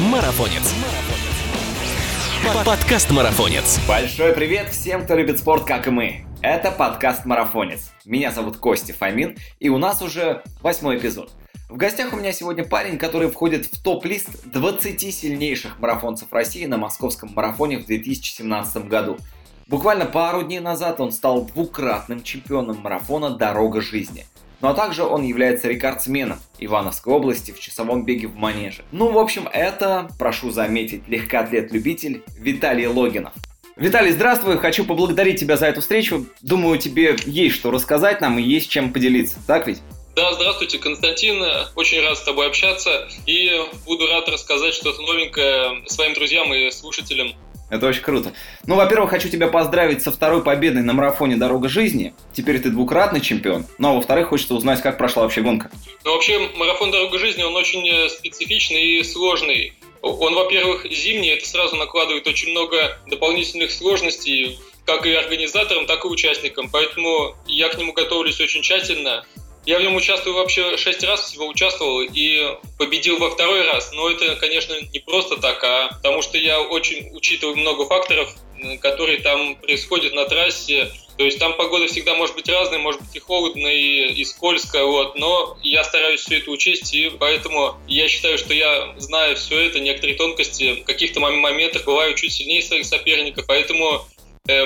Марафонец. Подкаст Марафонец. Большой привет всем, кто любит спорт, как и мы. Это подкаст Марафонец. Меня зовут Костя Фомин, и у нас уже восьмой эпизод. В гостях у меня сегодня парень, который входит в топ-лист 20 сильнейших марафонцев России на московском марафоне в 2017 году. Буквально пару дней назад он стал двукратным чемпионом марафона «Дорога жизни». Ну а также он является рекордсменом Ивановской области в часовом беге в манеже. Ну, в общем, это, прошу заметить, легкоатлет-любитель Виталий Логинов. Виталий, здравствуй, хочу поблагодарить тебя за эту встречу. Думаю, тебе есть что рассказать нам и есть чем поделиться, так ведь? Да, здравствуйте, Константин. Очень рад с тобой общаться и буду рад рассказать что-то новенькое своим друзьям и слушателям. Это очень круто. Ну, во-первых, хочу тебя поздравить со второй победой на марафоне «Дорога жизни». Теперь ты двукратный чемпион. Ну, а во-вторых, хочется узнать, как прошла вообще гонка. Ну, вообще, марафон «Дорога жизни», он очень э, специфичный и сложный. Он, во-первых, зимний, это сразу накладывает очень много дополнительных сложностей, как и организаторам, так и участникам. Поэтому я к нему готовлюсь очень тщательно. Я в нем участвую вообще шесть раз всего участвовал и победил во второй раз. Но это, конечно, не просто так, а потому что я очень учитываю много факторов, которые там происходят на трассе. То есть там погода всегда может быть разная, может быть и холодно, и, и скользко, вот. Но я стараюсь все это учесть, и поэтому я считаю, что я знаю все это, некоторые тонкости. В каких-то моментах бываю чуть сильнее своих соперников, поэтому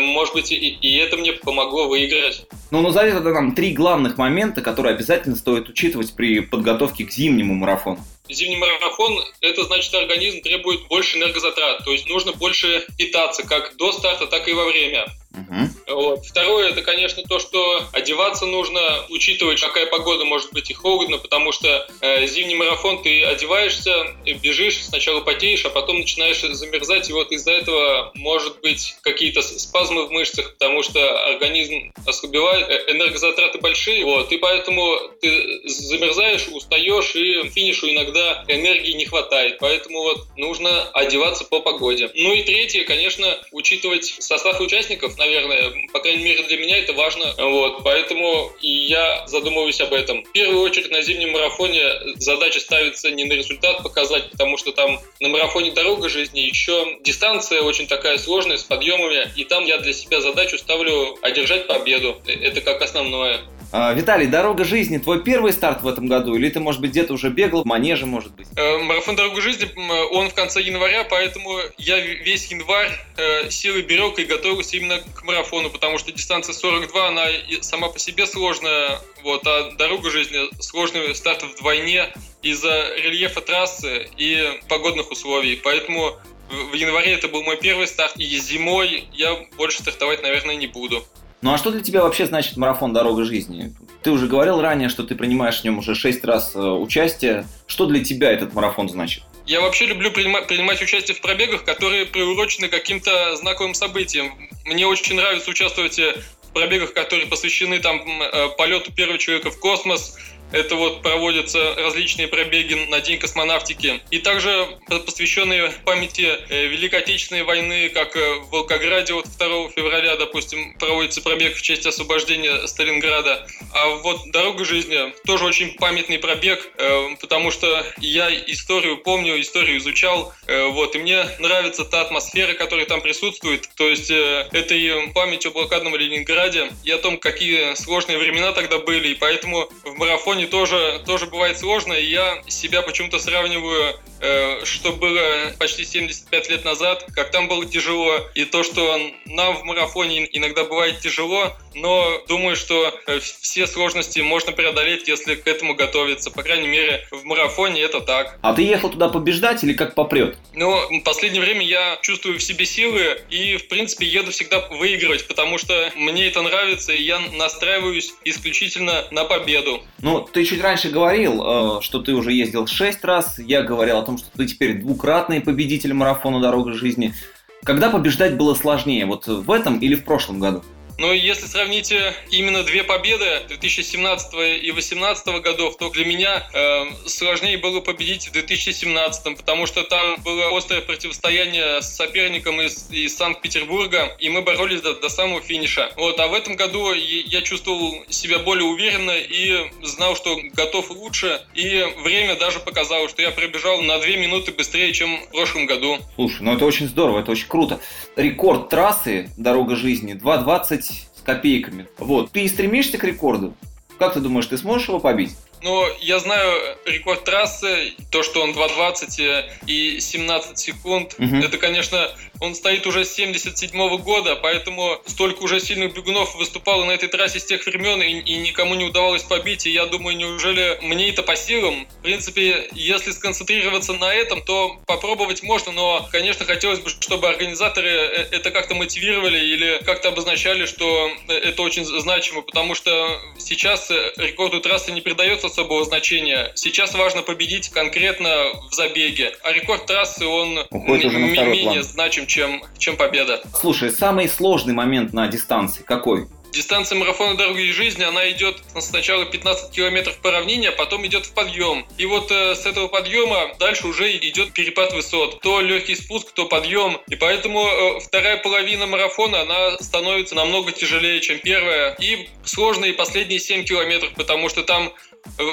может быть, и, и это мне помогло выиграть. Ну, назови тогда нам три главных момента, которые обязательно стоит учитывать при подготовке к зимнему марафону. Зимний марафон – это значит, организм требует больше энергозатрат, то есть нужно больше питаться как до старта, так и во время. Угу. Вот. Второе, это, конечно, то, что одеваться нужно, учитывать, какая погода может быть и холодно, потому что э, зимний марафон ты одеваешься, бежишь, сначала потеешь, а потом начинаешь замерзать, и вот из-за этого может быть какие-то спазмы в мышцах, потому что организм ослабевает, э, энергозатраты большие, вот, и поэтому ты замерзаешь, устаешь, и финишу иногда энергии не хватает, поэтому вот нужно одеваться по погоде. Ну и третье, конечно, учитывать состав участников, наверное. По крайней мере, для меня это важно. Вот, поэтому и я задумываюсь об этом. В первую очередь на зимнем марафоне задача ставится не на результат показать, потому что там на марафоне дорога жизни еще дистанция очень такая сложная, с подъемами. И там я для себя задачу ставлю одержать победу. Это как основное. А, Виталий, «Дорога жизни» твой первый старт в этом году? Или ты, может быть, где-то уже бегал в манеже, может быть? Э, марафон «Дорога жизни», он в конце января, поэтому я весь январь э, силы берег и готовился именно к марафону, потому что дистанция 42, она сама по себе сложная, вот, а «Дорога жизни» сложный старт вдвойне из-за рельефа трассы и погодных условий. Поэтому в январе это был мой первый старт, и зимой я больше стартовать, наверное, не буду. Ну а что для тебя вообще значит марафон «Дорога жизни»? Ты уже говорил ранее, что ты принимаешь в нем уже шесть раз э, участие. Что для тебя этот марафон значит? Я вообще люблю принимать, принимать участие в пробегах, которые приурочены каким-то знаковым событиям. Мне очень нравится участвовать э, в пробегах, которые посвящены там э, полету первого человека в космос, это вот проводятся различные пробеги на День космонавтики. И также посвященные памяти э, Великой Отечественной войны, как э, в Волгограде вот 2 февраля, допустим, проводится пробег в честь освобождения Сталинграда. А вот «Дорога жизни» тоже очень памятный пробег, э, потому что я историю помню, историю изучал, вот, и мне нравится та атмосфера, которая там присутствует. То есть это и память о блокадном Ленинграде, и о том, какие сложные времена тогда были, и поэтому в марафоне плане тоже, тоже бывает сложно, и я себя почему-то сравниваю, э, что было почти 75 лет назад, как там было тяжело, и то, что нам в марафоне иногда бывает тяжело, но думаю, что э, все сложности можно преодолеть, если к этому готовиться. По крайней мере, в марафоне это так. А ты ехал туда побеждать или как попрет? Ну, в последнее время я чувствую в себе силы и, в принципе, еду всегда выигрывать, потому что мне это нравится, и я настраиваюсь исключительно на победу. Ну, ты чуть раньше говорил, э, что ты уже ездил шесть раз. Я говорил о том, что ты теперь двукратный победитель марафона «Дорога жизни». Когда побеждать было сложнее, вот в этом или в прошлом году? Но если сравнить э, именно две победы 2017 и 2018 годов, то для меня э, сложнее было победить в 2017, потому что там было острое противостояние с соперником из, из Санкт-Петербурга, и мы боролись до, до самого финиша. Вот, а в этом году я чувствовал себя более уверенно и знал, что готов лучше, и время даже показало, что я пробежал на две минуты быстрее, чем в прошлом году. Слушай, ну это очень здорово, это очень круто. Рекорд трассы «Дорога жизни» 2.20 с копейками. Вот, ты стремишься к рекорду? Как ты думаешь, ты сможешь его побить? Но я знаю рекорд трассы, то, что он 2.20 и 17 секунд. Угу. Это, конечно, он стоит уже с 77 -го года, поэтому столько уже сильных бегунов выступало на этой трассе с тех времен, и, и никому не удавалось побить. И я думаю, неужели мне это по силам? В принципе, если сконцентрироваться на этом, то попробовать можно, но, конечно, хотелось бы, чтобы организаторы э, это как-то мотивировали или как-то обозначали, что это очень значимо, потому что сейчас рекорду трассы не придается особого значения. Сейчас важно победить конкретно в забеге. А рекорд трассы, он менее план. значим, чем, чем победа. Слушай, самый сложный момент на дистанции какой? Дистанция марафона «Дороги жизни», она идет сначала 15 километров по равнине, а потом идет в подъем. И вот э, с этого подъема дальше уже идет перепад высот. То легкий спуск, то подъем. И поэтому э, вторая половина марафона, она становится намного тяжелее, чем первая. И сложные последние 7 километров, потому что там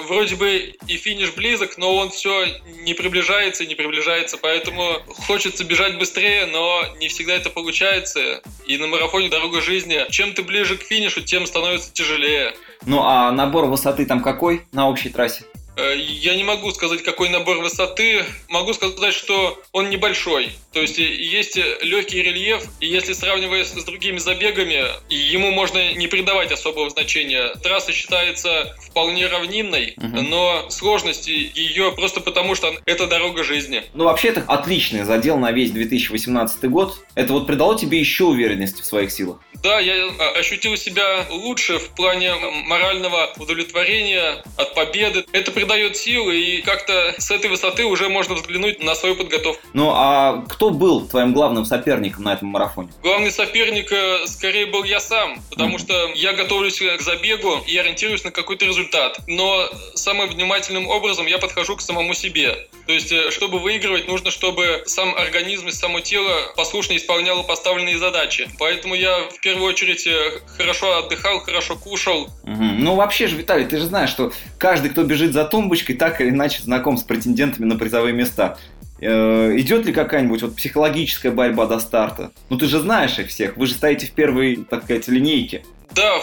вроде бы и финиш близок, но он все не приближается и не приближается, поэтому хочется бежать быстрее, но не всегда это получается. И на марафоне «Дорога жизни» чем ты ближе к финишу, тем становится тяжелее. Ну а набор высоты там какой на общей трассе? Э, я не могу сказать, какой набор высоты. Могу сказать, что он небольшой. То есть есть легкий рельеф, и если сравнивая с другими забегами, ему можно не придавать особого значения. Трасса считается вполне равнинной, угу. но сложность ее просто потому, что это дорога жизни. Ну, вообще, это отличный задел на весь 2018 год. Это вот придало тебе еще уверенности в своих силах? Да, я а, ощутил себя лучше в плане морального удовлетворения от победы. Это придает силы, и как-то с этой высоты уже можно взглянуть на свою подготовку. Ну, а кто был твоим главным соперником на этом марафоне? Главный соперник э, скорее был я сам, потому mm. что я готовлюсь к забегу и ориентируюсь на какой-то результат. Но самым внимательным образом я подхожу к самому себе. То есть, э, чтобы выигрывать, нужно, чтобы сам организм и само тело послушно исполняло поставленные задачи. Поэтому я в первую очередь э, хорошо отдыхал, хорошо кушал. Угу. Ну, вообще же, Виталий, ты же знаешь, что каждый, кто бежит за тумбочкой, так или иначе знаком с претендентами на призовые места. Э, идет ли какая-нибудь вот психологическая борьба до старта? Ну, ты же знаешь их всех, вы же стоите в первой, так сказать, линейке. Да,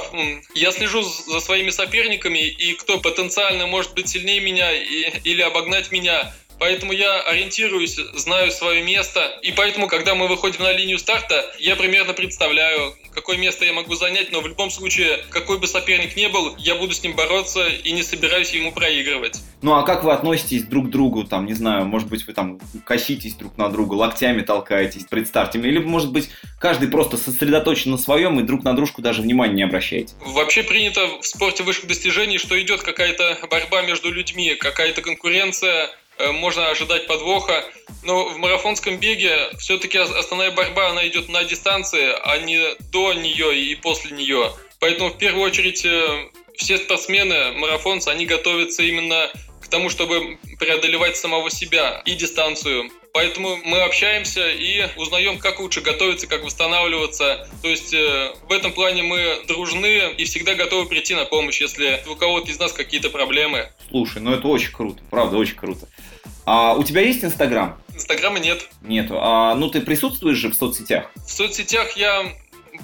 я слежу за своими соперниками, и кто потенциально может быть сильнее меня и, или обогнать меня, Поэтому я ориентируюсь, знаю свое место. И поэтому, когда мы выходим на линию старта, я примерно представляю, какое место я могу занять. Но в любом случае, какой бы соперник ни был, я буду с ним бороться и не собираюсь ему проигрывать. Ну а как вы относитесь друг к другу? Там, не знаю, может быть, вы там коситесь друг на друга, локтями толкаетесь перед стартами? Или, может быть, каждый просто сосредоточен на своем и друг на дружку даже внимания не обращаете? Вообще принято в спорте высших достижений, что идет какая-то борьба между людьми, какая-то конкуренция, можно ожидать подвоха. Но в марафонском беге все-таки основная борьба, она идет на дистанции, а не до нее и после нее. Поэтому в первую очередь э, все спортсмены, марафонцы, они готовятся именно к тому, чтобы преодолевать самого себя и дистанцию. Поэтому мы общаемся и узнаем, как лучше готовиться, как восстанавливаться. То есть э, в этом плане мы дружны и всегда готовы прийти на помощь, если у кого-то из нас какие-то проблемы. Слушай, ну это очень круто, правда, очень круто. А у тебя есть Инстаграм? Инстаграма нет. Нету. А ну ты присутствуешь же в соцсетях? В соцсетях я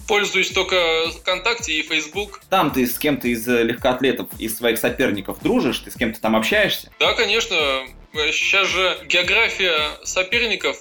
пользуюсь только ВКонтакте и Facebook. Там ты с кем-то из э, легкоатлетов, из своих соперников дружишь? Ты с кем-то там общаешься? Да, конечно. Сейчас же география соперников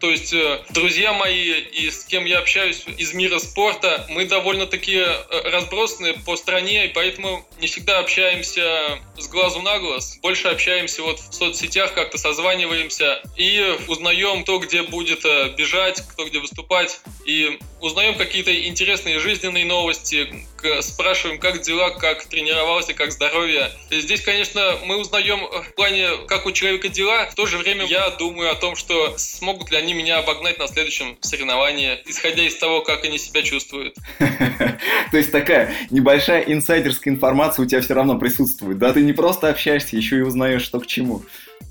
то есть э, друзья мои и с кем я общаюсь из мира спорта, мы довольно-таки э, разбросаны по стране, и поэтому не всегда общаемся с глазу на глаз. Больше общаемся вот в соцсетях, как-то созваниваемся и узнаем, кто где будет бежать, кто где выступать. И узнаем какие-то интересные жизненные новости, спрашиваем, как дела, как тренировался, как здоровье. Здесь, конечно, мы узнаем в плане, как у человека дела. В то же время я думаю о том, что смогут ли они меня обогнать на следующем соревновании, исходя из того, как они себя чувствуют. То есть такая небольшая инсайдерская информация у тебя все равно присутствует, да? Ты не просто общаешься, еще и узнаешь, что к чему.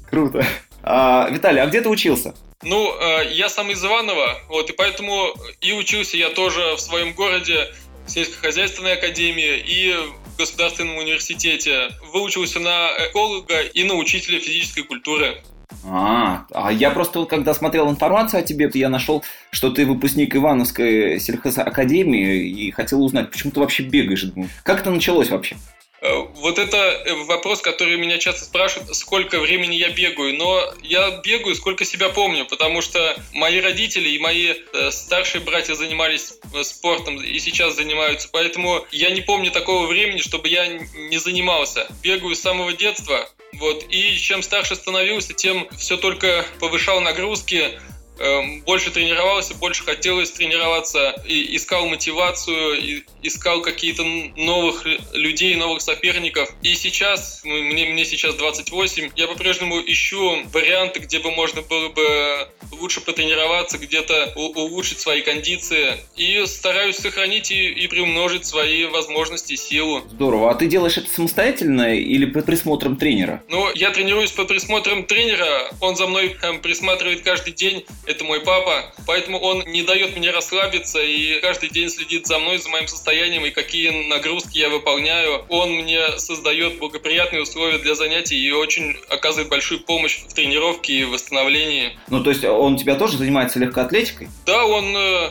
Круто. А, Виталий, а где ты учился? Ну, э, я сам из Иванова, вот, и поэтому и учился я тоже в своем городе, в сельскохозяйственной академии и в государственном университете. Выучился на эколога и на учителя физической культуры. А, а я просто, когда смотрел информацию о тебе, я нашел, что ты выпускник Ивановской сельхозакадемии и хотел узнать, почему ты вообще бегаешь. Как это началось вообще? Э, вот это э, вопрос, который меня часто спрашивают, сколько времени я бегаю. Но я бегаю, сколько себя помню, потому что мои родители и мои э, старшие братья занимались спортом и сейчас занимаются. Поэтому я не помню такого времени, чтобы я не занимался. Бегаю с самого детства. Вот. И чем старше становился, тем все только повышал нагрузки, больше тренировался, больше хотелось тренироваться, и искал мотивацию, и искал какие-то новых людей, новых соперников. И сейчас, ну, мне, мне сейчас 28, я по-прежнему ищу варианты, где бы можно было бы лучше потренироваться, где-то улучшить свои кондиции. И стараюсь сохранить и, и приумножить свои возможности, силу. Здорово. А ты делаешь это самостоятельно или под присмотром тренера? Ну, я тренируюсь под присмотром тренера. Он за мной эм, присматривает каждый день это мой папа, поэтому он не дает мне расслабиться и каждый день следит за мной, за моим состоянием и какие нагрузки я выполняю. Он мне создает благоприятные условия для занятий и очень оказывает большую помощь в тренировке и восстановлении. Ну, то есть он тебя тоже занимается легкоатлетикой? Да, он э,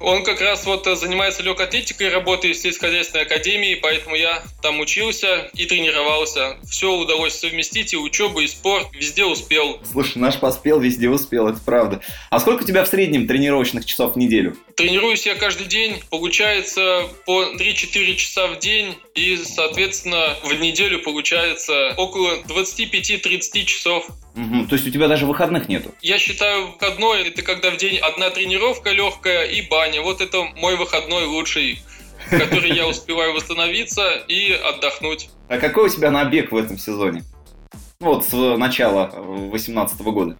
он как раз вот э, занимается легкой атлетикой, работает в сельскохозяйственной академии, поэтому я там учился и тренировался. Все удалось совместить, и учебу, и спорт, везде успел. Слушай, наш поспел, везде успел, это правда. А сколько у тебя в среднем тренировочных часов в неделю? Тренируюсь я каждый день, получается по 3-4 часа в день, и, соответственно, в неделю получается около 25-30 часов. Угу, то есть у тебя даже выходных нету? Я считаю, выходной это когда в день одна тренировка легкая и баня. Вот это мой выходной лучший, в который я успеваю восстановиться и отдохнуть. А какой у тебя набег в этом сезоне? Вот с начала 2018 года.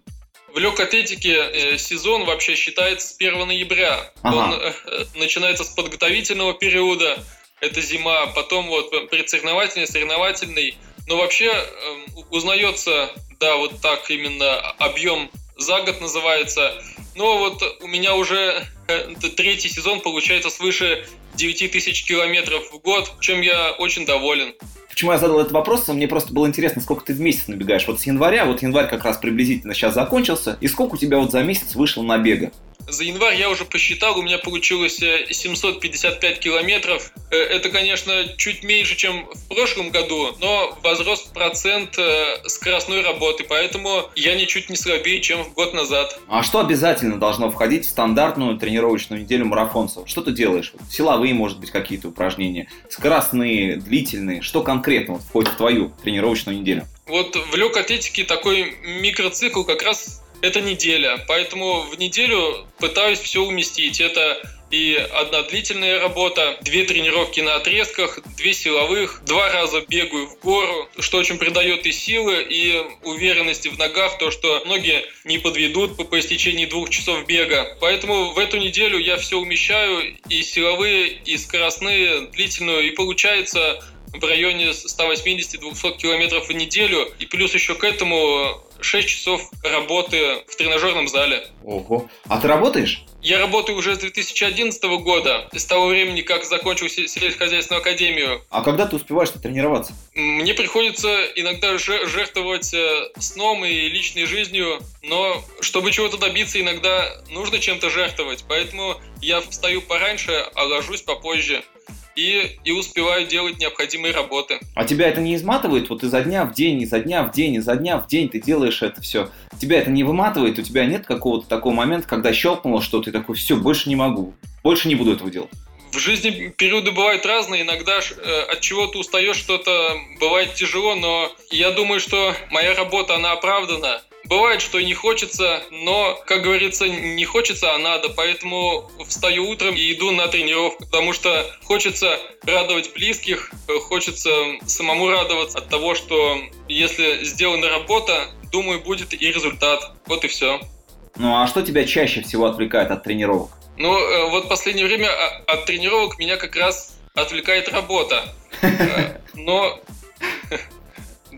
В легкой атлетике э, сезон вообще считается с 1 ноября. Ага. Он э, э, начинается с подготовительного периода, это зима, потом вот предсоревновательный, соревновательный. Но вообще эм, узнается да, вот так именно объем за год называется. Но вот у меня уже э, третий сезон получается свыше 9 тысяч километров в год, чем я очень доволен. Почему я задал этот вопрос? Мне просто было интересно, сколько ты в месяц набегаешь. Вот с января, вот январь как раз приблизительно сейчас закончился, и сколько у тебя вот за месяц вышло набега? За январь я уже посчитал, у меня получилось 755 э, километров. Э, это, конечно, чуть меньше, чем в прошлом году, но возрос процент э, скоростной работы, поэтому я ничуть не слабее, чем в год назад. А что обязательно должно входить в стандартную тренировочную неделю марафонцев? Что ты делаешь? Силовые, может быть, какие-то упражнения, скоростные, длительные. Что конкретно входит в твою тренировочную неделю? Вот в легкой атлетике такой микроцикл как раз это неделя, поэтому в неделю пытаюсь все уместить. Это и одна длительная работа, две тренировки на отрезках, две силовых, два раза бегаю в гору, что очень придает и силы, и уверенности в ногах, то, что ноги не подведут по, по истечении двух часов бега. Поэтому в эту неделю я все умещаю, и силовые, и скоростные, длительную, и получается в районе 180-200 километров в неделю. И плюс еще к этому 6 часов работы в тренажерном зале. Ого. А ты работаешь? Я работаю уже с 2011 года, с того времени, как закончил сельскохозяйственную академию. А когда ты успеваешь тренироваться? Мне приходится иногда жертвовать э, сном и личной жизнью, но чтобы чего-то добиться, иногда нужно чем-то жертвовать. Поэтому я встаю пораньше, а ложусь попозже и, и успеваю делать необходимые работы. А тебя это не изматывает? Вот изо дня в день, изо дня в день, изо дня в день ты делаешь это все. Тебя это не выматывает? У тебя нет какого-то такого момента, когда щелкнуло, что ты такой, все, больше не могу, больше не буду этого делать? в жизни периоды бывают разные. Иногда э, от чего-то устаешь, что-то бывает тяжело, но я думаю, что моя работа, она оправдана. Бывает, что и не хочется, но, как говорится, не хочется, а надо. Поэтому встаю утром и иду на тренировку, потому что хочется радовать близких, хочется самому радоваться от того, что если сделана работа, думаю, будет и результат. Вот и все. Ну а что тебя чаще всего отвлекает от тренировок? Ну, э, вот в последнее время а, от тренировок меня как раз отвлекает работа. Э, но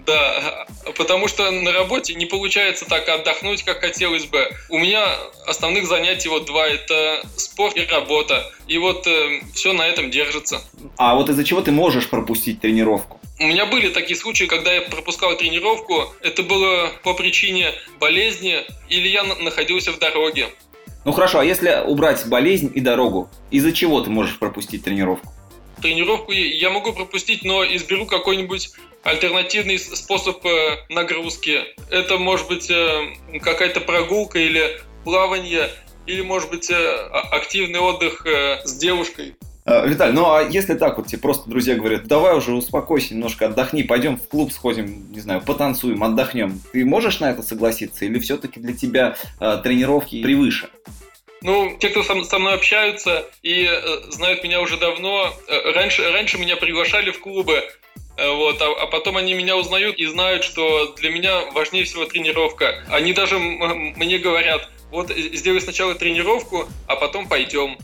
да, потому что на работе не получается так отдохнуть, как хотелось бы. У меня основных занятий вот два – это спорт и работа. И вот э, все на этом держится. А вот из-за чего ты можешь пропустить тренировку? У меня были такие случаи, когда я пропускал тренировку. Это было по причине болезни или я находился в дороге. Ну хорошо, а если убрать болезнь и дорогу, из-за чего ты можешь пропустить тренировку? Тренировку я могу пропустить, но изберу какой-нибудь альтернативный способ э, нагрузки. Это может быть э, какая-то прогулка или плавание, или может быть э, активный отдых с девушкой. Виталь, ну а если так вот тебе просто друзья говорят, давай уже успокойся немножко, отдохни, пойдем в клуб сходим, не знаю, потанцуем, отдохнем. Ты можешь на это согласиться или все-таки для тебя тренировки превыше? Ну, те, кто со, со мной общаются и э, знают меня уже давно, э, раньше, раньше меня приглашали в клубы, Э, вот, а, а потом они меня узнают и знают, что для меня важнее всего тренировка. Они даже мне говорят, вот э, сделай сначала тренировку, а потом пойдем.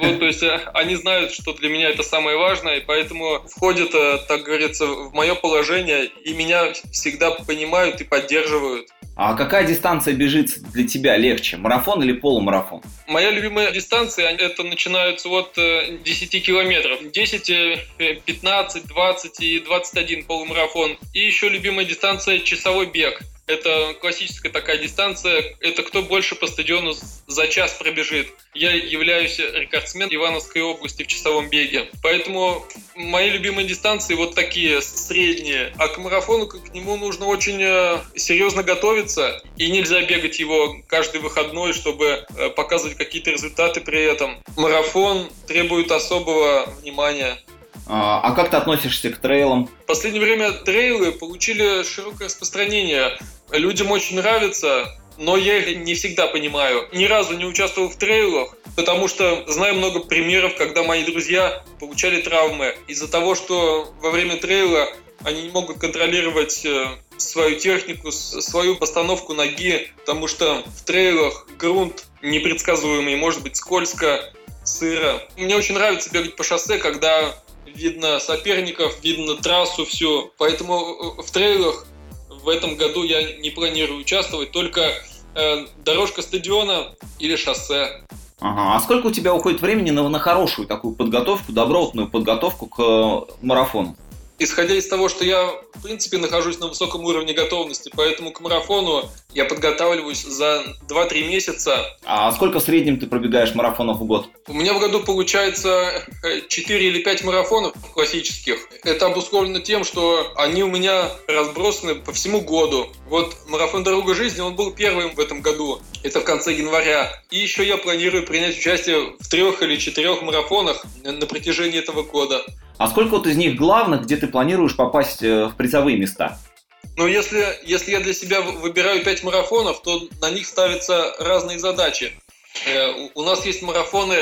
Вот, то есть э, они знают, что для меня это самое важное, и поэтому входят, так говорится, в мое положение, и меня всегда понимают и поддерживают. А какая дистанция бежит для тебя легче, марафон или полумарафон? Моя любимая дистанция, это начинаются от 10 э, километров. 10, 15, 20 и 21 полумарафон. И еще любимая дистанция часовой бег. Это классическая такая дистанция. Это кто больше по стадиону за час пробежит. Я являюсь рекордсменом Ивановской области в часовом беге. Поэтому мои любимые дистанции вот такие средние. А к марафону к нему нужно очень э, серьезно готовиться. И нельзя бегать его каждый выходной, чтобы э, показывать какие-то результаты при этом. Марафон требует особого внимания. А, а как ты относишься к трейлам? В последнее время трейлы получили широкое распространение. Людям очень нравится, но я их не всегда понимаю. Ни разу не участвовал в трейлах, потому что знаю много примеров, когда мои друзья получали травмы из-за того, что во время трейла они не могут контролировать э, свою технику, свою постановку ноги, потому что в трейлах грунт непредсказуемый, может быть скользко, сыро. Мне очень нравится бегать по шоссе, когда видно соперников, видно трассу всю. Поэтому э, в трейлах в этом году я не планирую участвовать, только э, дорожка стадиона или шоссе. Ага. А сколько у тебя уходит времени на, на хорошую такую подготовку, добротную подготовку к э, марафону? Исходя из того, что я, в принципе, нахожусь на высоком уровне готовности, поэтому к марафону я подготавливаюсь за 2-3 месяца. А сколько в среднем ты пробегаешь марафонов в год? У меня в году получается 4 или 5 марафонов классических. Это обусловлено тем, что они у меня разбросаны по всему году. Вот марафон «Дорога жизни», он был первым в этом году. Это в конце января. И еще я планирую принять участие в трех или четырех марафонах на протяжении этого года. А сколько вот из них главных, где ты планируешь попасть э, в призовые места? Ну, если, если я для себя выбираю 5 марафонов, то на них ставятся разные задачи. Э, у нас есть марафоны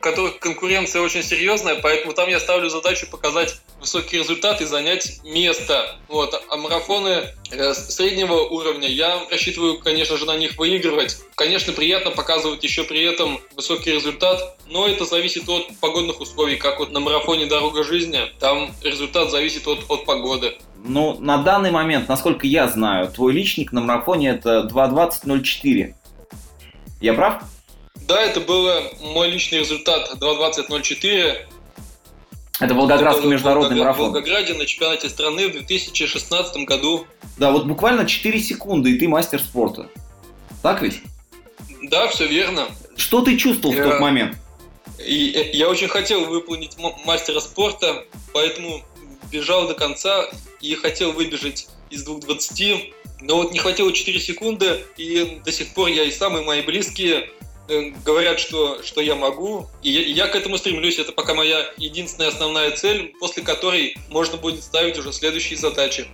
которых конкуренция очень серьезная, поэтому там я ставлю задачу показать высокий результат и занять место. Вот. А марафоны э, среднего уровня я рассчитываю, конечно же, на них выигрывать. Конечно, приятно показывать еще при этом высокий результат, но это зависит от погодных условий, как вот на марафоне «Дорога жизни», там результат зависит от, от погоды. Ну, на данный момент, насколько я знаю, твой личник на марафоне это 2.20.04. Я прав? Да, это был мой личный результат 2.20.04. Это Волгоградский международный Волгоград, марафон. В Волгограде на чемпионате страны в 2016 году. Да, вот буквально 4 секунды, и ты мастер спорта. Так ведь? Да, все верно. Что ты чувствовал я... в тот момент? И, э, я очень хотел выполнить мастера спорта, поэтому бежал до конца и хотел выбежать из 2.20. Но вот не хватило 4 секунды, и до сих пор я и самые мои близкие говорят, что, что я могу, и я, и я к этому стремлюсь. Это пока моя единственная основная цель, после которой можно будет ставить уже следующие задачи.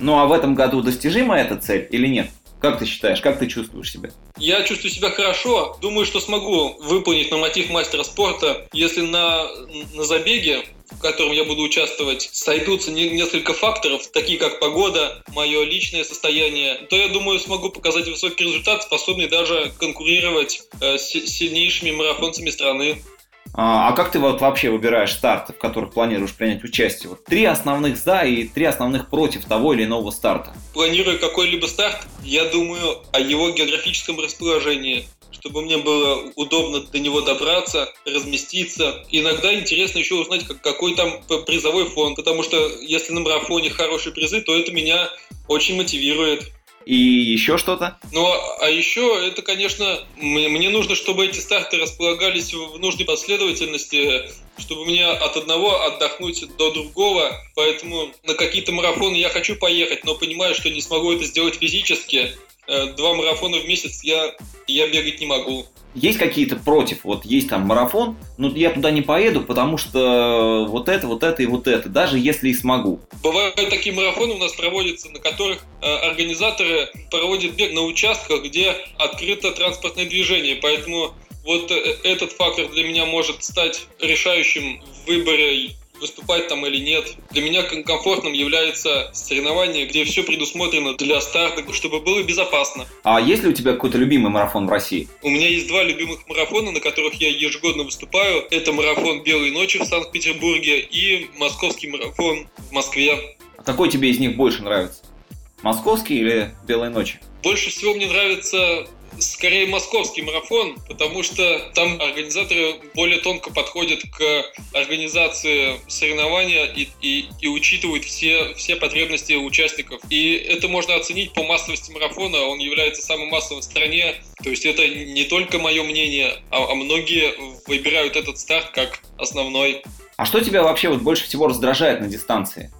Ну а в этом году достижима эта цель или нет? Как ты считаешь, как ты чувствуешь себя? Я чувствую себя хорошо. Думаю, что смогу выполнить норматив мастера спорта, если на, на забеге в котором я буду участвовать, сойдутся несколько факторов, такие как погода, мое личное состояние, то я думаю, смогу показать высокий результат, способный даже конкурировать э, с сильнейшими марафонцами страны. А, а как ты вот вообще выбираешь старты, в которых планируешь принять участие? Вот три основных за и три основных против того или иного старта. Планируя какой-либо старт, я думаю о его географическом расположении, чтобы мне было удобно до него добраться, разместиться. Иногда интересно еще узнать, какой там призовой фонд, потому что если на марафоне хорошие призы, то это меня очень мотивирует. И еще что-то? Ну, а еще это, конечно, мне, мне нужно, чтобы эти старты располагались в нужной последовательности, чтобы мне от одного отдохнуть до другого. Поэтому на какие-то марафоны я хочу поехать, но понимаю, что не смогу это сделать физически. Э, два марафона в месяц я, я бегать не могу. Есть какие-то против, вот есть там марафон, но я туда не поеду, потому что вот это, вот это и вот это, даже если и смогу. Бывают такие марафоны у нас проводятся, на которых э, организаторы проводят бег на участках, где открыто транспортное движение, поэтому вот э, этот фактор для меня может стать решающим в выборе выступать там или нет. Для меня комфортным является соревнование, где все предусмотрено для старта, чтобы было безопасно. А есть ли у тебя какой-то любимый марафон в России? У меня есть два любимых марафона, на которых я ежегодно выступаю. Это марафон «Белые ночи» в Санкт-Петербурге и московский марафон в Москве. А какой тебе из них больше нравится? Московский или «Белые ночи»? Больше всего мне нравится скорее московский марафон, потому что там организаторы более тонко подходят к организации соревнования и, и, и учитывают все, все потребности участников. И это можно оценить по массовости марафона. Он является самым массовым в стране. То есть это не только мое мнение, а, а многие выбирают этот старт как основной. А что тебя вообще вот больше всего раздражает на дистанции?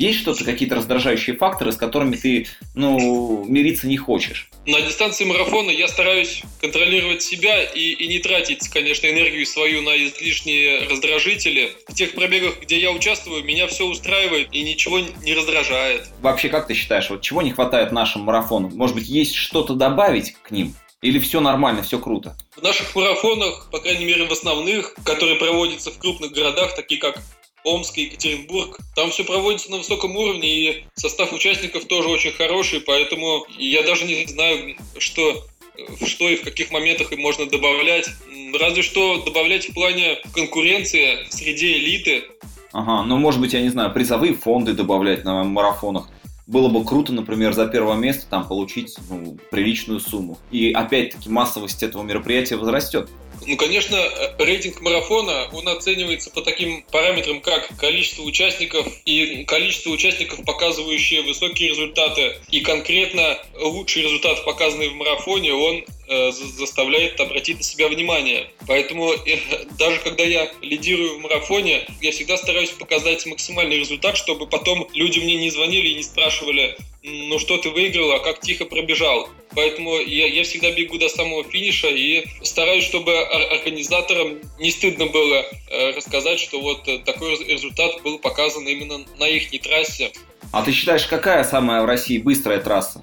Есть что-то, какие-то раздражающие факторы, с которыми ты, ну, мириться не хочешь? На дистанции марафона я стараюсь контролировать себя и, и не тратить, конечно, энергию свою на излишние раздражители. В тех пробегах, где я участвую, меня все устраивает и ничего не раздражает. Вообще, как ты считаешь, вот чего не хватает нашим марафонам? Может быть, есть что-то добавить к ним? Или все нормально, все круто? В наших марафонах, по крайней мере в основных, которые проводятся в крупных городах, такие как Омск и Екатеринбург. Там все проводится на высоком уровне, и состав участников тоже очень хороший, поэтому я даже не знаю, что что и в каких моментах им можно добавлять. Разве что добавлять в плане конкуренции среди элиты. Ага, ну может быть, я не знаю, призовые фонды добавлять на марафонах. Было бы круто, например, за первое место там получить ну, приличную сумму. И опять-таки массовость этого мероприятия возрастет. Ну, конечно, э, рейтинг марафона, он оценивается по таким параметрам, как количество участников и количество участников, показывающие высокие результаты. И конкретно лучший результат, показанный в марафоне, он э, заставляет обратить на себя внимание. Поэтому э, даже когда я лидирую в марафоне, я всегда стараюсь показать максимальный результат, чтобы потом люди мне не звонили и не спрашивали, ну что ты выиграл, а как тихо пробежал. Поэтому я, я всегда бегу до самого финиша и стараюсь, чтобы организаторам не стыдно было э, рассказать, что вот э, такой результат был показан именно на их трассе. А ты считаешь, какая самая в России быстрая трасса?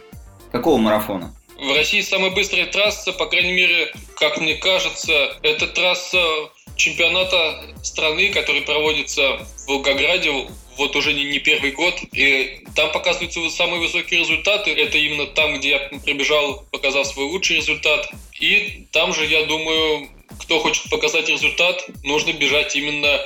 Какого марафона? В России самая быстрая трасса, по крайней мере, как мне кажется, это трасса чемпионата страны, который проводится в Волгограде вот уже не, не первый год. И там показываются самые высокие результаты. Это именно там, где я пробежал, показав свой лучший результат. И там же, я думаю, кто хочет показать результат, нужно бежать именно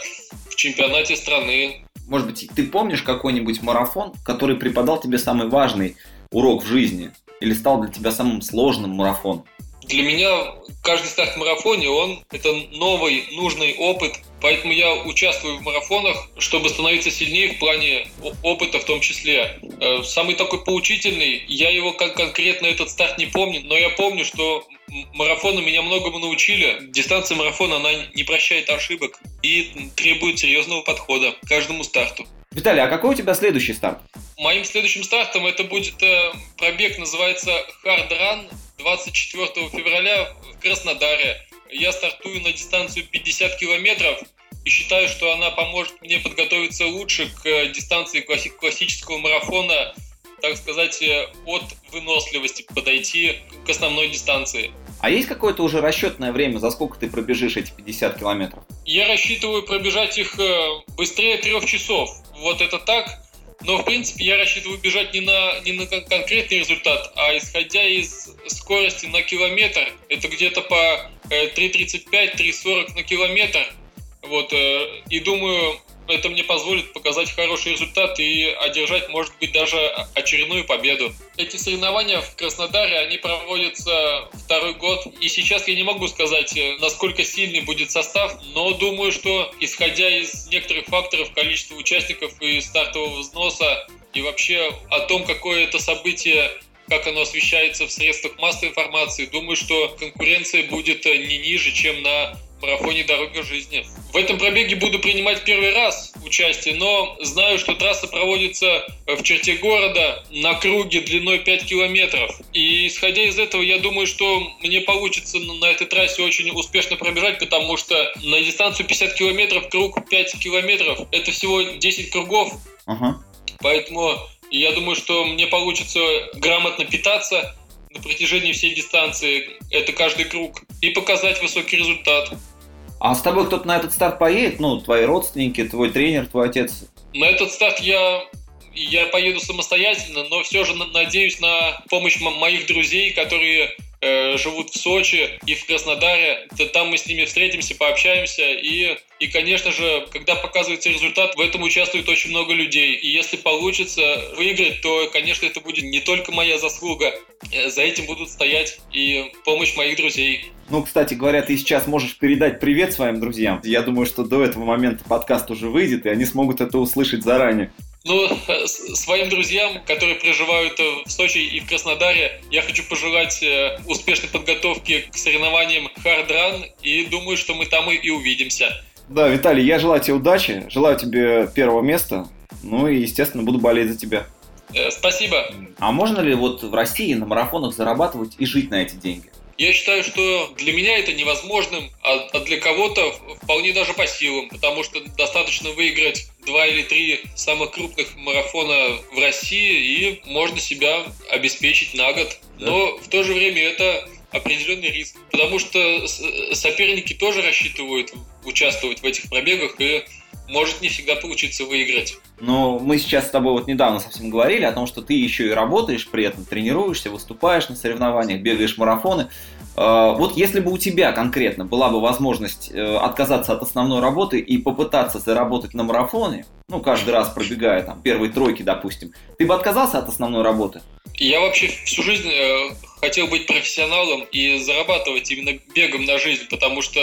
в чемпионате страны. Может быть, ты помнишь какой-нибудь марафон, который преподал тебе самый важный урок в жизни? Или стал для тебя самым сложным марафон? Для меня каждый старт в марафоне, он это новый, нужный опыт. Поэтому я участвую в марафонах, чтобы становиться сильнее в плане опыта в том числе. Э, самый такой поучительный, я его как конкретно этот старт не помню, но я помню, что марафоны меня многому научили. Дистанция марафона, она не прощает ошибок и требует серьезного подхода к каждому старту. Виталий, а какой у тебя следующий старт? Моим следующим стартом это будет э, пробег, называется Hard Run. 24 февраля в Краснодаре. Я стартую на дистанцию 50 километров и считаю, что она поможет мне подготовиться лучше к э, дистанции классического марафона, так сказать, э, от выносливости подойти к основной дистанции. А есть какое-то уже расчетное время, за сколько ты пробежишь эти 50 километров? Я рассчитываю пробежать их э, быстрее трех часов. Вот это так. Но, в принципе, я рассчитываю бежать не на, не на конкретный результат, а исходя из скорости на километр. Это где-то по 3.35-3.40 на километр. Вот, э, и думаю, это мне позволит показать хороший результат и одержать, может быть, даже очередную победу. Эти соревнования в Краснодаре, они проводятся второй год, и сейчас я не могу сказать, э, насколько сильный будет состав, но думаю, что исходя из некоторых факторов, количества участников и стартового взноса, и вообще о том, какое это событие как оно освещается в средствах массовой информации, думаю, что конкуренция будет э, не ниже, чем на марафоне «Дорога жизни». В этом пробеге буду принимать первый раз участие, но знаю, что трасса проводится в черте города на круге длиной 5 километров. И исходя из этого, я думаю, что мне получится на этой трассе очень успешно пробежать, потому что на дистанцию 50 километров круг 5 километров – это всего 10 кругов. Uh-huh. Поэтому я думаю, что мне получится грамотно питаться на протяжении всей дистанции, это каждый круг, и показать высокий результат. А с тобой кто-то на этот старт поедет? Ну, твои родственники, твой тренер, твой отец? На этот старт я я поеду самостоятельно, но все же надеюсь на помощь моих друзей, которые э, живут в Сочи и в Краснодаре. Там мы с ними встретимся, пообщаемся. И, и, конечно же, когда показывается результат, в этом участвует очень много людей. И если получится выиграть, то, конечно, это будет не только моя заслуга. Э, за этим будут стоять и помощь моих друзей. Ну, кстати говоря, ты сейчас можешь передать привет своим друзьям. Я думаю, что до этого момента подкаст уже выйдет, и они смогут это услышать заранее. Ну, своим друзьям, которые проживают э, в Сочи и в Краснодаре, я хочу пожелать э, успешной подготовки к соревнованиям Хардран, и думаю, что мы там и увидимся. Да, Виталий, я желаю тебе удачи, желаю тебе первого места, ну и, естественно, буду болеть за тебя. Э, спасибо. А можно ли вот в России на марафонах зарабатывать и жить на эти деньги? Я считаю, что для меня это невозможным, а, а для кого-то вполне даже по силам, потому что достаточно выиграть два или три самых крупных марафона в России, и можно себя обеспечить на год. Но в то же время это определенный риск, потому что соперники тоже рассчитывают участвовать в этих пробегах, и может не всегда получиться выиграть. Но мы сейчас с тобой вот недавно совсем говорили о том, что ты еще и работаешь, при этом тренируешься, выступаешь на соревнованиях, бегаешь марафоны. А, вот если бы у тебя конкретно была бы возможность э, отказаться от основной работы и попытаться заработать на марафоне, ну, каждый раз пробегая там первые тройки, допустим, ты бы отказался от основной работы? Я вообще всю жизнь э, хотел быть профессионалом и зарабатывать именно бегом на жизнь, потому что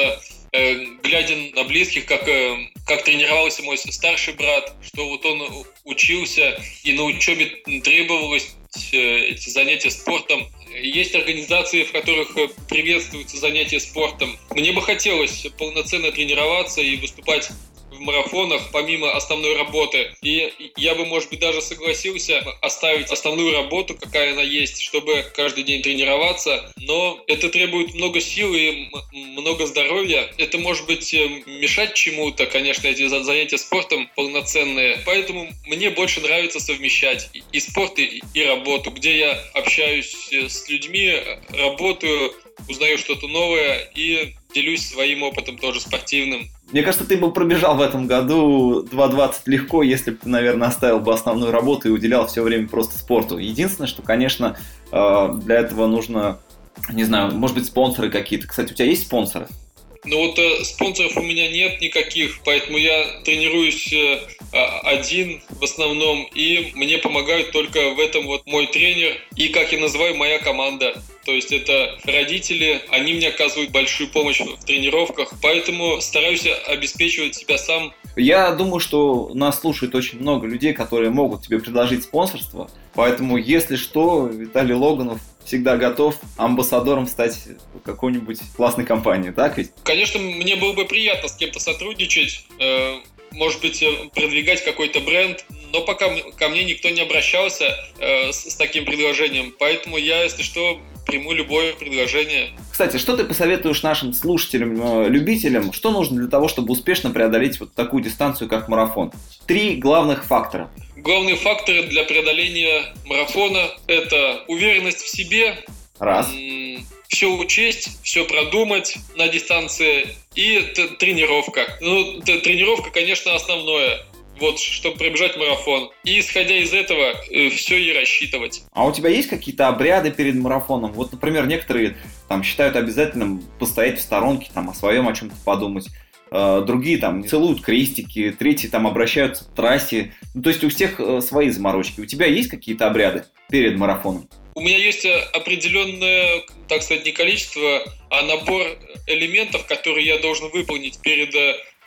глядя на близких, как, э, как тренировался мой старший брат, что вот он учился и на учебе требовалось э, эти занятия спортом. Есть организации, в которых приветствуются занятия спортом. Мне бы хотелось полноценно тренироваться и выступать в марафонах помимо основной работы. И я бы, может быть, даже согласился оставить основную работу, какая она есть, чтобы каждый день тренироваться. Но это требует много сил и много здоровья. Это может быть э, мешать чему-то, конечно, эти занятия спортом полноценные. Поэтому мне больше нравится совмещать и спорт, и, и работу, где я общаюсь э, с людьми, работаю, узнаю что-то новое и делюсь своим опытом тоже спортивным. Мне кажется, ты бы пробежал в этом году 2.20 легко, если бы ты, наверное, оставил бы основную работу и уделял все время просто спорту. Единственное, что, конечно, э, для этого нужно, не знаю, может быть, спонсоры какие-то. Кстати, у тебя есть спонсоры? Ну вот э, спонсоров у меня нет никаких, поэтому я тренируюсь э, один в основном, и мне помогают только в этом вот мой тренер и, как я называю, моя команда. То есть это родители, они мне оказывают большую помощь в тренировках, поэтому стараюсь обеспечивать себя сам. Я думаю, что нас слушает очень много людей, которые могут тебе предложить спонсорство. Поэтому, если что, Виталий Логанов всегда готов амбассадором стать какой-нибудь классной компании, так ведь? Конечно, мне было бы приятно с кем-то сотрудничать, э, может быть, э, продвигать какой-то бренд, но пока ко мне никто не обращался э, с, таким предложением, поэтому я, если что, приму любое предложение. Кстати, что ты посоветуешь нашим слушателям, любителям, что нужно для того, чтобы успешно преодолеть вот такую дистанцию, как марафон? Три главных фактора. Главные факторы для преодоления марафона – это уверенность в себе, Раз. все учесть, все продумать на дистанции и тренировка. Ну, тренировка, конечно, основное вот, чтобы пробежать марафон. И исходя из этого, э, все и рассчитывать. А у тебя есть какие-то обряды перед марафоном? Вот, например, некоторые там считают обязательным постоять в сторонке, там, о своем о чем-то подумать. Э, другие там целуют крестики, третьи там обращаются к трассе. Ну, то есть у всех э, свои заморочки. У тебя есть какие-то обряды перед марафоном? У меня есть определенное, так сказать, не количество, а набор элементов, которые я должен выполнить перед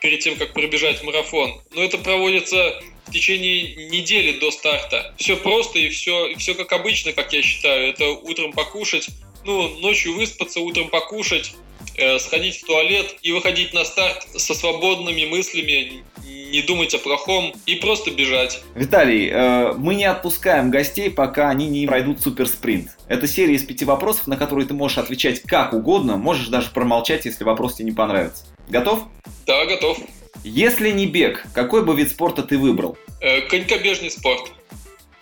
перед тем, как пробежать марафон. Но это проводится в течение недели до старта. Все просто и все, и все как обычно, как я считаю. Это утром покушать, ну, ночью выспаться, утром покушать, э, сходить в туалет и выходить на старт со свободными мыслями, не думать о плохом и просто бежать. Виталий, э, мы не отпускаем гостей, пока они не пройдут суперспринт. Это серия из пяти вопросов, на которые ты можешь отвечать как угодно, можешь даже промолчать, если вопрос тебе не понравится. Готов? Да, готов. Если не бег, какой бы вид спорта ты выбрал? Э, конькобежный спорт.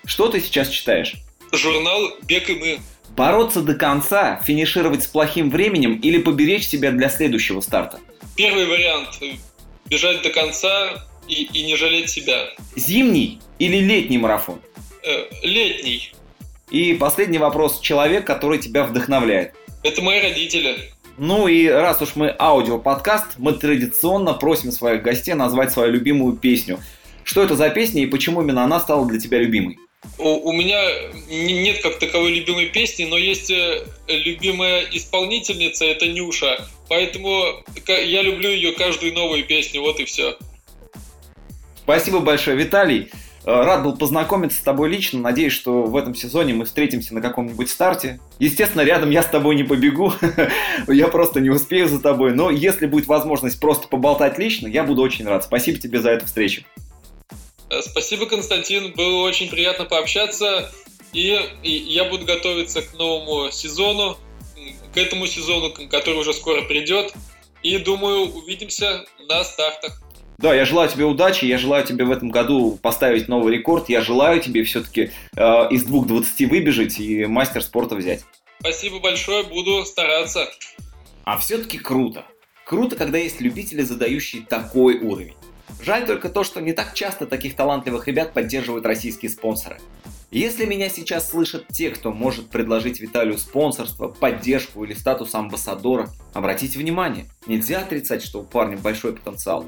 Что ты сейчас читаешь? Журнал «Бег и мы». Бороться до конца, финишировать с плохим временем или поберечь себя для следующего старта? Первый вариант. Бежать до конца и, и не жалеть себя. Зимний или летний марафон? Э, летний. И последний вопрос. Человек, который тебя вдохновляет? Это мои родители. Ну и раз уж мы аудиоподкаст, мы традиционно просим своих гостей назвать свою любимую песню. Что это за песня и почему именно она стала для тебя любимой? У, меня нет как таковой любимой песни, но есть э, любимая исполнительница, это Нюша. Поэтому я люблю ее каждую новую песню, вот и все. Спасибо большое, Виталий. Э, рад был познакомиться с тобой лично. Надеюсь, что в этом сезоне мы встретимся на каком-нибудь старте. Естественно, рядом я с тобой не побегу. я просто не успею за тобой. Но если будет возможность просто поболтать лично, я буду очень рад. Спасибо тебе за эту встречу. Э, спасибо, Константин. Было очень приятно пообщаться. И, и я буду готовиться к новому сезону, к этому сезону, который уже скоро придет. И думаю, увидимся на стартах. Да, я желаю тебе удачи, я желаю тебе в этом году поставить новый рекорд, я желаю тебе все-таки э, из 2.20 выбежать и мастер спорта взять. Спасибо большое, буду стараться. А все-таки круто. Круто, когда есть любители, задающие такой уровень. Жаль только то, что не так часто таких талантливых ребят поддерживают российские спонсоры. Если меня сейчас слышат те, кто может предложить Виталию спонсорство, поддержку или статус амбассадора, обратите внимание, нельзя отрицать, что у парня большой потенциал.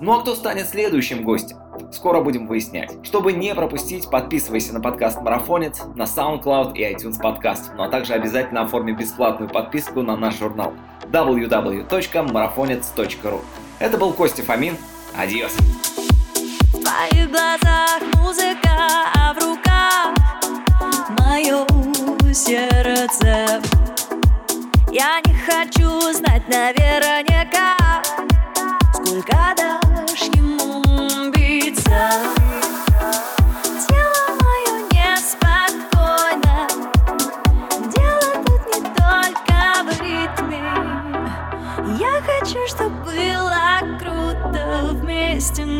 Ну а кто станет следующим гостем? Скоро будем выяснять. Чтобы не пропустить, подписывайся на подкаст Марафонец, на SoundCloud и iTunes подкаст, ну а также обязательно оформи бесплатную подписку на наш журнал www.marafonец.ru Это был Костя Фомин. Адьос. В твоих глазах музыка, а в руках мое сердце Я не хочу знать наверняка Сколько дашь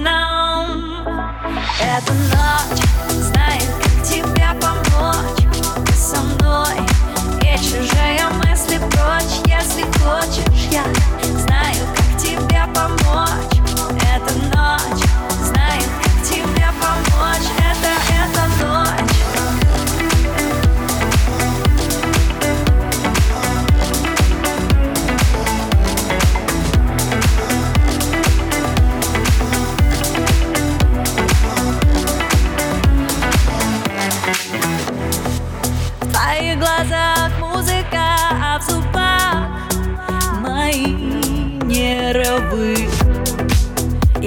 нам. Эта ночь знает, как тебя помочь. Со мной И чужие мысли прочь. Если хочешь, я знаю, как тебе помочь. Эта ночь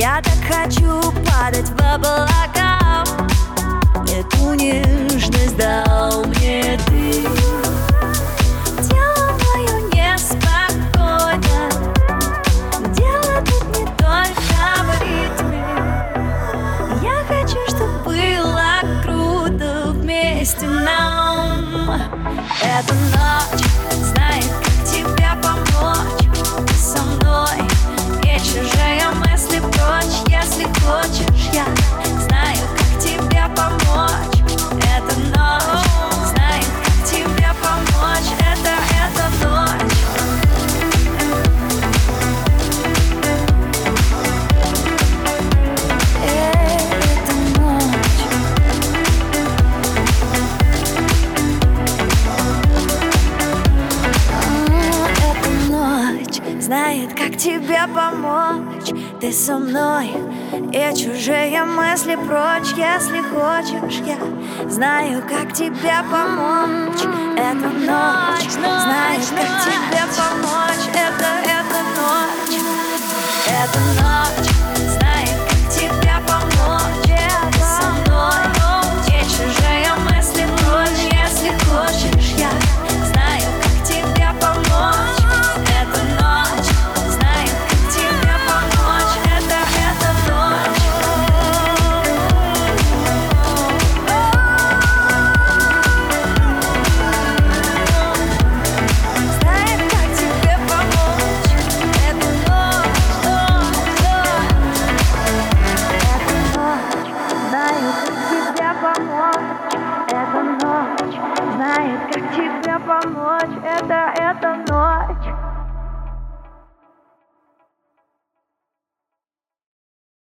Я так хочу падать в облака, эту нежность дал мне ты. Тело мое неспокойно, дело тут не только в ритме. Я хочу, чтобы было круто вместе нам. Эта ночь ты хочешь, я знаю, как тебе помочь. Это ночь, знаю, как тебе помочь. Это, это ночь. А, знает, как тебе помочь, ты со мной и чужие мысли прочь Если хочешь, я знаю, как тебе помочь. Эта ночь знает, как тебе помочь. Это, это ночь, эта ночь знает, как тебе помочь.